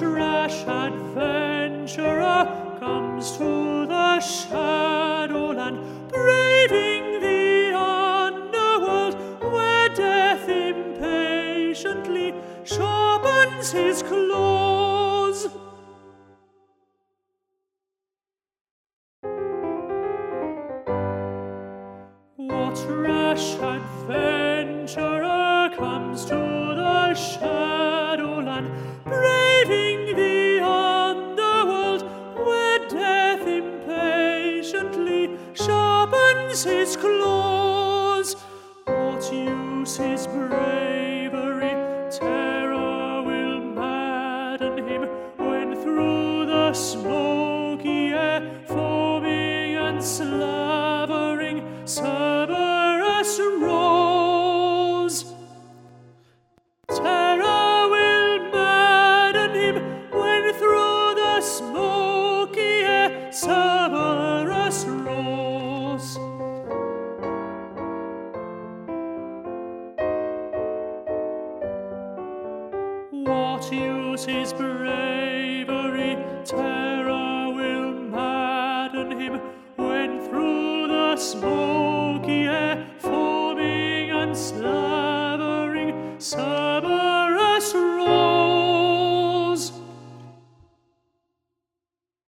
Rash adventurer comes to the shadowland, braving the underworld, where death impatiently sharpens his claws? What rash adventurer comes to the shadowland, sharpens his claws? What use is bravery? Terror will madden him when through the smoky air, foaming and slavering, Cerberus rose. Terror will madden him when through the smoky air, What use is bravery? Terror will madden him when through the smoky air, foaming and slavering, Cerberus